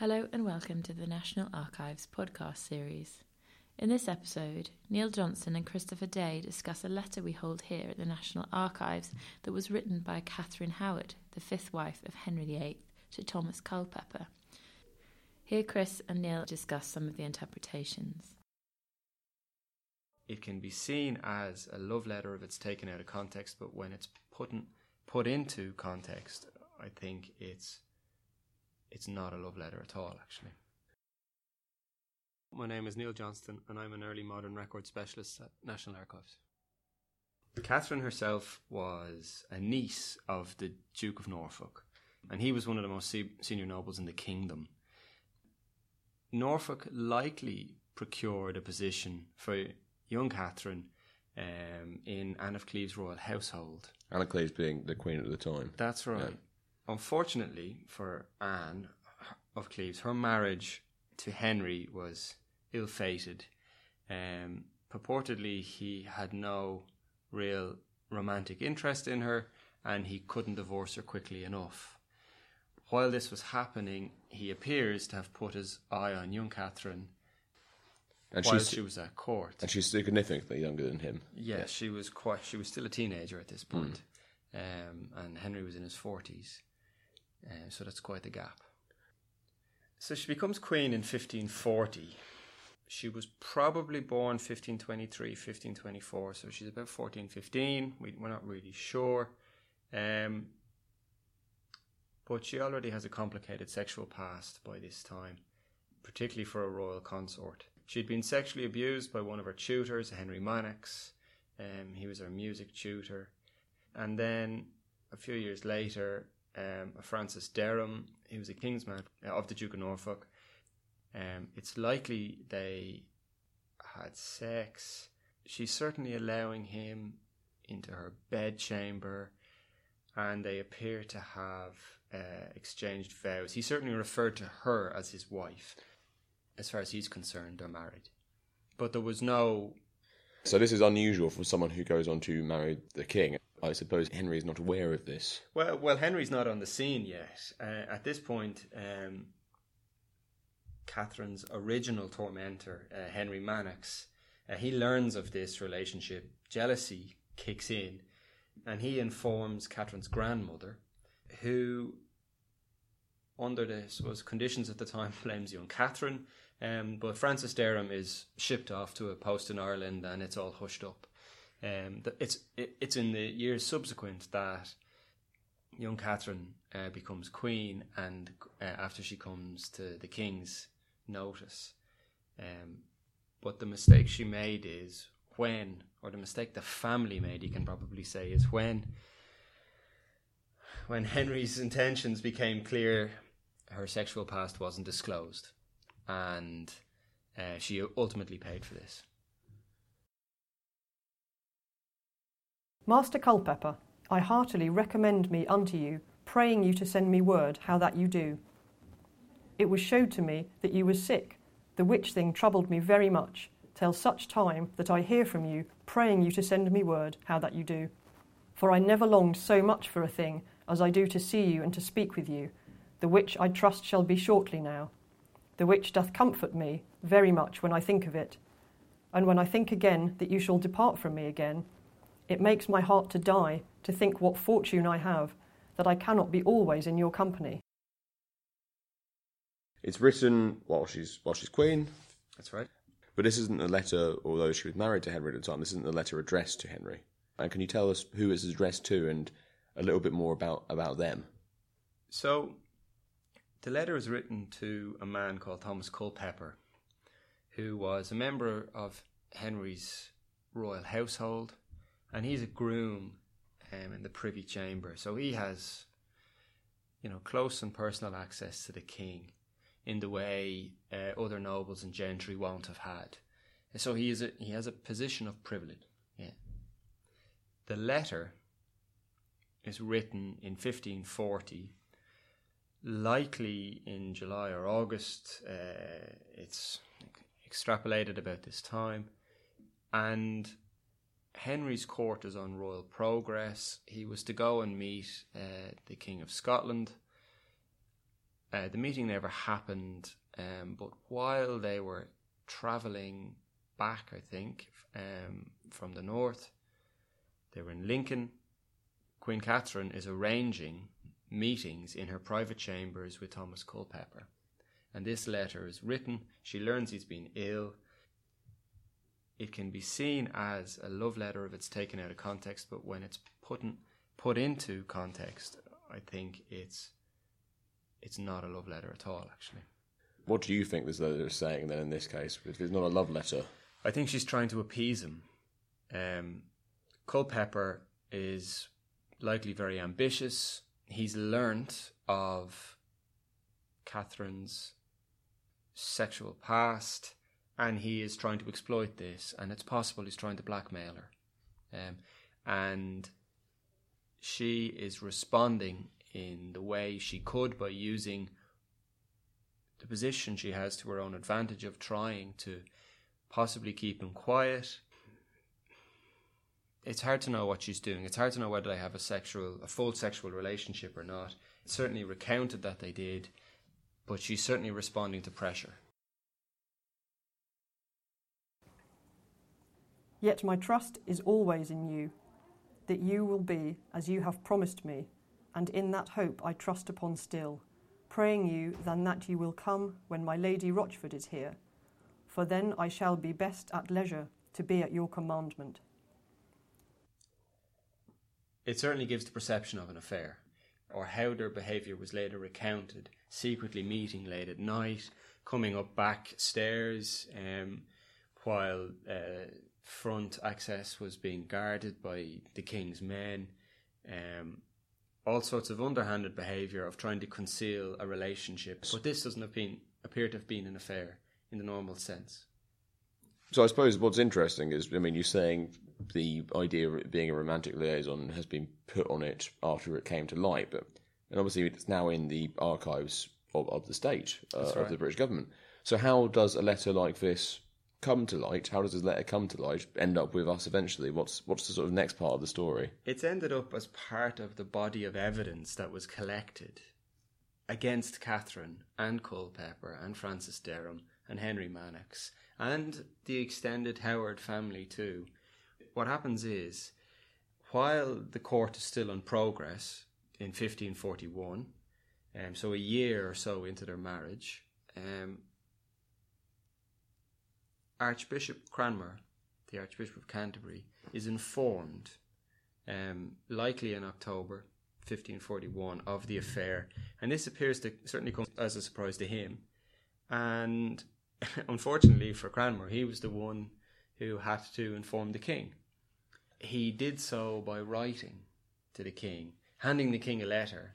Hello and welcome to the National Archives podcast series. In this episode, Neil Johnston and Christopher Day discuss a letter we hold here at the National Archives that was written by Catherine Howard, the fifth wife of Henry VIII, to Thomas Culpeper. Here, Chris and Neil discuss some of the interpretations. It can be seen as a love letter if it's taken out of context, but when it's put in, put into context, I think it's it's not a love letter at all, actually. My name is Neil Johnston, and I'm an early modern record specialist at National Archives. Catherine herself was a niece of the Duke of Norfolk, and he was one of the most senior nobles in the kingdom. Norfolk likely procured a position for young Catherine um, in Anne of Cleves' royal household. Anne of Cleves being the queen at the time. That's right. Unfortunately for Anne of Cleves, her marriage to Henry was ill fated. Um, purportedly, he had no real romantic interest in her and he couldn't divorce her quickly enough. While this was happening, he appears to have put his eye on young Catherine and while she was at court. And she's significantly younger than him. Yes, yeah, she was quite. She was still a teenager at this point, mm. um, and Henry was in his forties. Uh, so that's quite the gap. So she becomes queen in 1540. She was probably born 1523, 1524, so she's about 14, 15. We, are not really sure. Um, but she already has a complicated sexual past by this time, particularly for a royal consort. She'd been sexually abused by one of her tutors, Henry Manox. Um, he was her music tutor. And then a few years later, um, Francis Derham, he was a kingsman uh, of the Duke of Norfolk. Um, it's likely they had sex. She's certainly allowing him into her bedchamber, and they appear to have uh, exchanged vows. He certainly referred to her as his wife. As far as he's concerned, they're married. But there was no. So this is unusual for someone who goes on to marry the king. I suppose Henry is not aware of this. Well, well, Henry's not on the scene yet. Uh, at this point, um, Catherine's original tormentor, uh, Henry Manox, uh, he learns of this relationship. Jealousy kicks in, and he informs Catherine's grandmother, who, under the suppose, conditions at the time, blames young Catherine. Um, but Francis Derham is shipped off to a post in Ireland, and it's all hushed up. Um, it's it, it's in the years subsequent that young Catherine uh, becomes queen, and uh, after she comes to the king's notice. Um, but the mistake she made is when, or the mistake the family made, you can probably say, is when when Henry's intentions became clear, her sexual past wasn't disclosed, and uh, she ultimately paid for this. Master Culpeper, I heartily recommend me unto you, praying you to send me word how that you do. It was showed to me that you was sick, the which thing troubled me very much, till such time that I hear from you, praying you to send me word how that you do. For I never longed so much for a thing as I do to see you and to speak with you, the which I trust shall be shortly now, the which doth comfort me very much when I think of it, and when I think again that you shall depart from me again, it makes my heart to die to think what fortune I have, that I cannot be always in your company. It's written while she's while she's queen. That's right. But this isn't a letter, although she was married to Henry at the time. This isn't a letter addressed to Henry. And can you tell us who it's addressed to and a little bit more about about them? So, the letter is written to a man called Thomas Culpeper, who was a member of Henry's royal household and he's a groom um, in the Privy Chamber, so he has, you know, close and personal access to the king in the way uh, other nobles and gentry won't have had. And So he is a, he has a position of privilege. Yeah. The letter is written in 1540, likely in July or August. Uh, it's extrapolated about this time, and Henry's court is on royal progress. He was to go and meet uh, the King of Scotland. Uh, the meeting never happened, um, but while they were travelling back, I think, um, from the north, they were in Lincoln. Queen Catherine is arranging meetings in her private chambers with Thomas Culpeper. And this letter is written. She learns he's been ill. It can be seen as a love letter if it's taken out of context, but when it's put, in, put into context, I think it's it's not a love letter at all, actually. What do you think this letter is saying then in this case? If it's not a love letter, I think she's trying to appease him. Um, Culpeper is likely very ambitious. He's learnt of Catherine's sexual past, and he is trying to exploit this. And it's possible he's trying to blackmail her. Um, and she is responding in the way she could by using the position she has to her own advantage of trying to possibly keep him quiet. It's hard to know what she's doing. It's hard to know whether they have a sexual, a full sexual relationship or not. It's certainly recounted that they did, but she's certainly responding to pressure. Yet my trust is always in you, that you will be as you have promised me, and in that hope I trust upon still, praying you than that you will come when my Lady Rochford is here, for then I shall be best at leisure to be at your commandment. It certainly gives the perception of an affair, or how their behaviour was later recounted, secretly meeting late at night, coming up back stairs, um, while uh, front access was being guarded by the king's men. Um, all sorts of underhanded behaviour of trying to conceal a relationship. But this doesn't have been, appear to have been an affair in the normal sense. So I suppose what's interesting is, I mean, you're saying the idea of it being a romantic liaison has been put on it after it came to light, but and obviously it's now in the archives of, of the state uh, right. of the British government. So how does a letter like this come to light? How does this letter come to light? End up with us eventually? What's what's the sort of next part of the story? It's ended up as part of the body of evidence that was collected against Catherine and Culpeper and Francis Derham and Henry Manox and the extended Howard family too. What happens is, while the court is still in progress in 1541, um, so a year or so into their marriage, um, Archbishop Cranmer, the Archbishop of Canterbury, is informed, um, likely in October 1541, of the affair, and this appears to certainly come as a surprise to him. And unfortunately for Cranmer, he was the one who had to inform the king. He did so by writing to the king, handing the king a letter,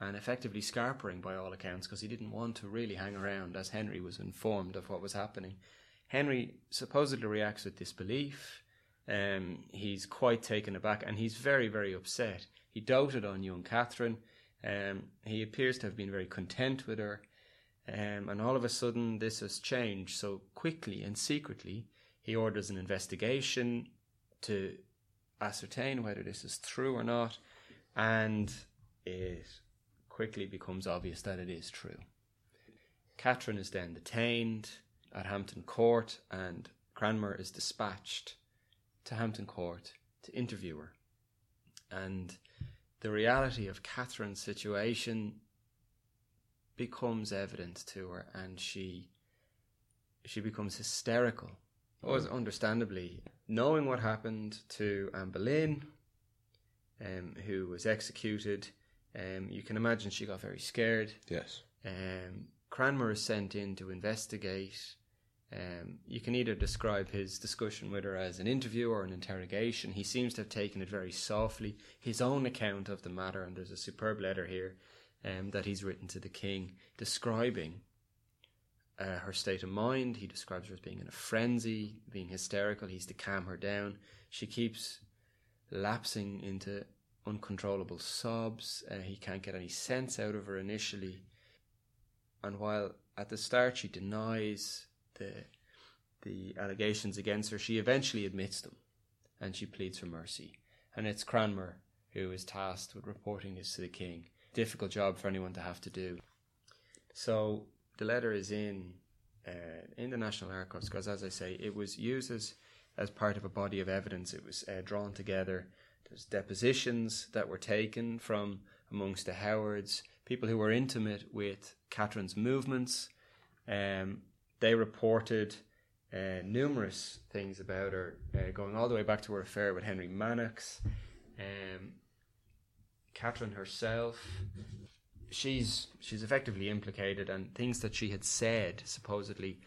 and effectively scarpering by all accounts because he didn't want to really hang around as Henry was informed of what was happening. Henry supposedly reacts with disbelief. Um, he's quite taken aback and he's very, very upset. He doted on young Catherine. Um, he appears to have been very content with her. Um, and all of a sudden, this has changed so quickly and secretly. He orders an investigation to ascertain whether this is true or not, and it quickly becomes obvious that it is true. Catherine is then detained at Hampton Court, and Cranmer is dispatched to Hampton Court to interview her. And the reality of Catherine's situation becomes evident to her, and she she becomes hysterical. Was understandably knowing what happened to Anne Boleyn, um, who was executed. Um, you can imagine she got very scared. Yes. Um, Cranmer is sent in to investigate. Um, you can either describe his discussion with her as an interview or an interrogation. He seems to have taken it very softly. His own account of the matter, and there's a superb letter here um, that he's written to the king describing uh, her state of mind. He describes her as being in a frenzy, being hysterical. He's to calm her down. She keeps lapsing into uncontrollable sobs. Uh, he can't get any sense out of her initially. And while at the start she denies the the allegations against her, she eventually admits them, and she pleads for mercy. And it's Cranmer who is tasked with reporting this to the king. Difficult job for anyone to have to do. So the letter is in uh, in the National Archives because, as I say, it was used as as part of a body of evidence. It was uh, drawn together. There's depositions that were taken from amongst the Howards, people who were intimate with Catherine's movements. Um, they reported uh, numerous things about her, uh, going all the way back to her affair with Henry Manox. Um, Catherine herself, she's she's effectively implicated, and things that she had said supposedly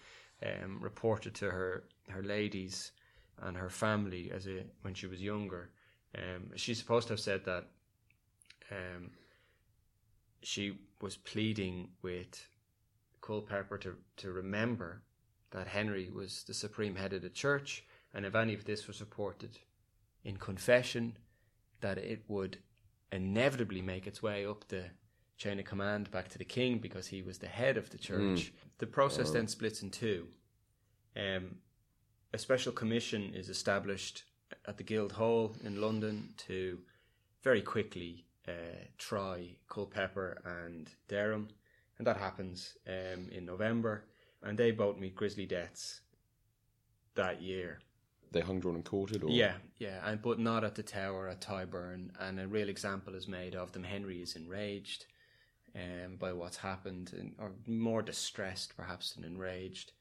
um, reported to her her ladies and her family as a when she was younger. Um, she's supposed to have said that um, she was pleading with Culpeper to to remember that Henry was the supreme head of the church, and if any of this was reported in confession, that it would inevitably make its way up the chain of command back to the king because he was the head of the church. The process then splits in two. Um, a special commission is established at the Guildhall in London to very quickly uh, try Culpeper and Derham, and that happens um, in November, and they both meet grisly deaths that year. They hung, drawn, and quartered, or Yeah, yeah, and but not at the tower at Tyburn. And a real example is made of them. Henry is enraged um, by what's happened, and, or more distressed perhaps than enraged.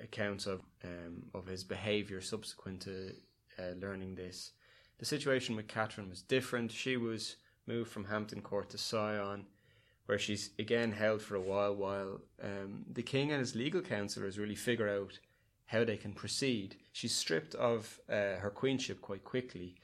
Accounts of um, of his behaviour subsequent to uh, learning this. The situation with Catherine was different. She was moved from Hampton Court to Syon, where she's again held for a while, while um, the king and his legal counsellors really figure out how they can proceed. She's stripped of uh, her queenship quite quickly.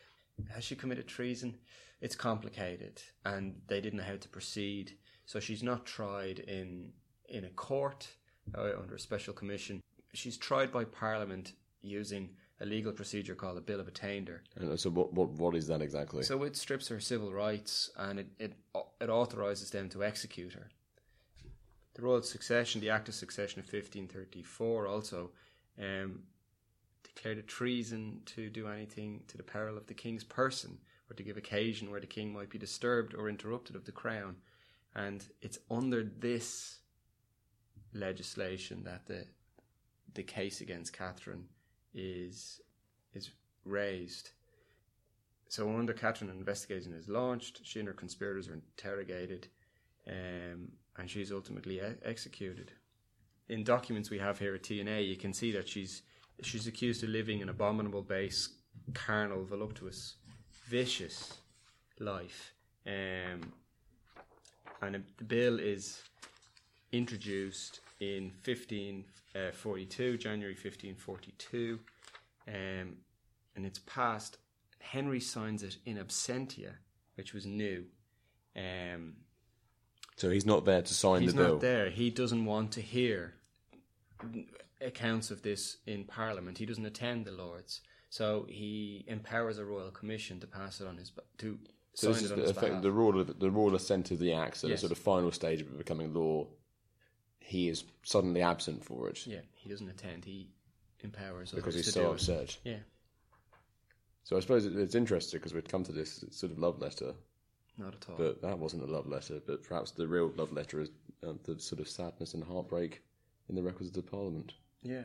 Has she committed treason? It's complicated, and they didn't know how to proceed. So she's not tried in in a court uh, under a special commission. She's tried by Parliament using a legal procedure called a Bill of Attainder. And so, what, what, what is that exactly? So it strips her civil rights and it, it, it authorises them to execute her. The Royal Succession, the Act of Succession of 1534, also um, declared a treason to do anything to the peril of the king's person or to give occasion where the king might be disturbed or interrupted of the crown. And it's under this legislation that the the case against Catherine is is raised. So under Catherine, an investigation is launched. She and her conspirators are interrogated, um, and she's ultimately e- executed. In documents we have here at TNA, you can see that she's she's accused of living an abominable, base, carnal, voluptuous, vicious life. Um, and the bill is introduced in 1542, January 1542, um, and it's passed. Henry signs it in absentia, which was new. Um, so he's not there to sign the bill. He's not there. He doesn't want to hear accounts of this in Parliament. He doesn't attend the Lords, so he empowers a royal commission to pass it on his to So sign this is it on the, his effect, the royal the royal assent of the act, so Yes. the sort of final stage of it becoming law. He is suddenly absent for it Yeah, he doesn't attend. He empowers because he's to so do upset. Yeah, So I suppose it's interesting because we'd come to this sort of love letter, not at all. but that wasn't a love letter. But perhaps the real love letter is uh, the sort of sadness and heartbreak in the records of the Parliament. yeah.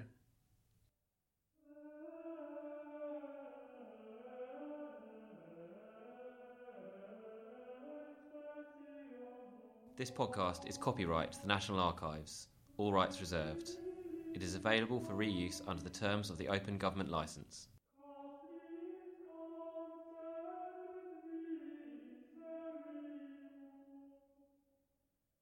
This podcast is copyright to the National Archives, all rights reserved. It is available for reuse under the terms of the Open Government Licence.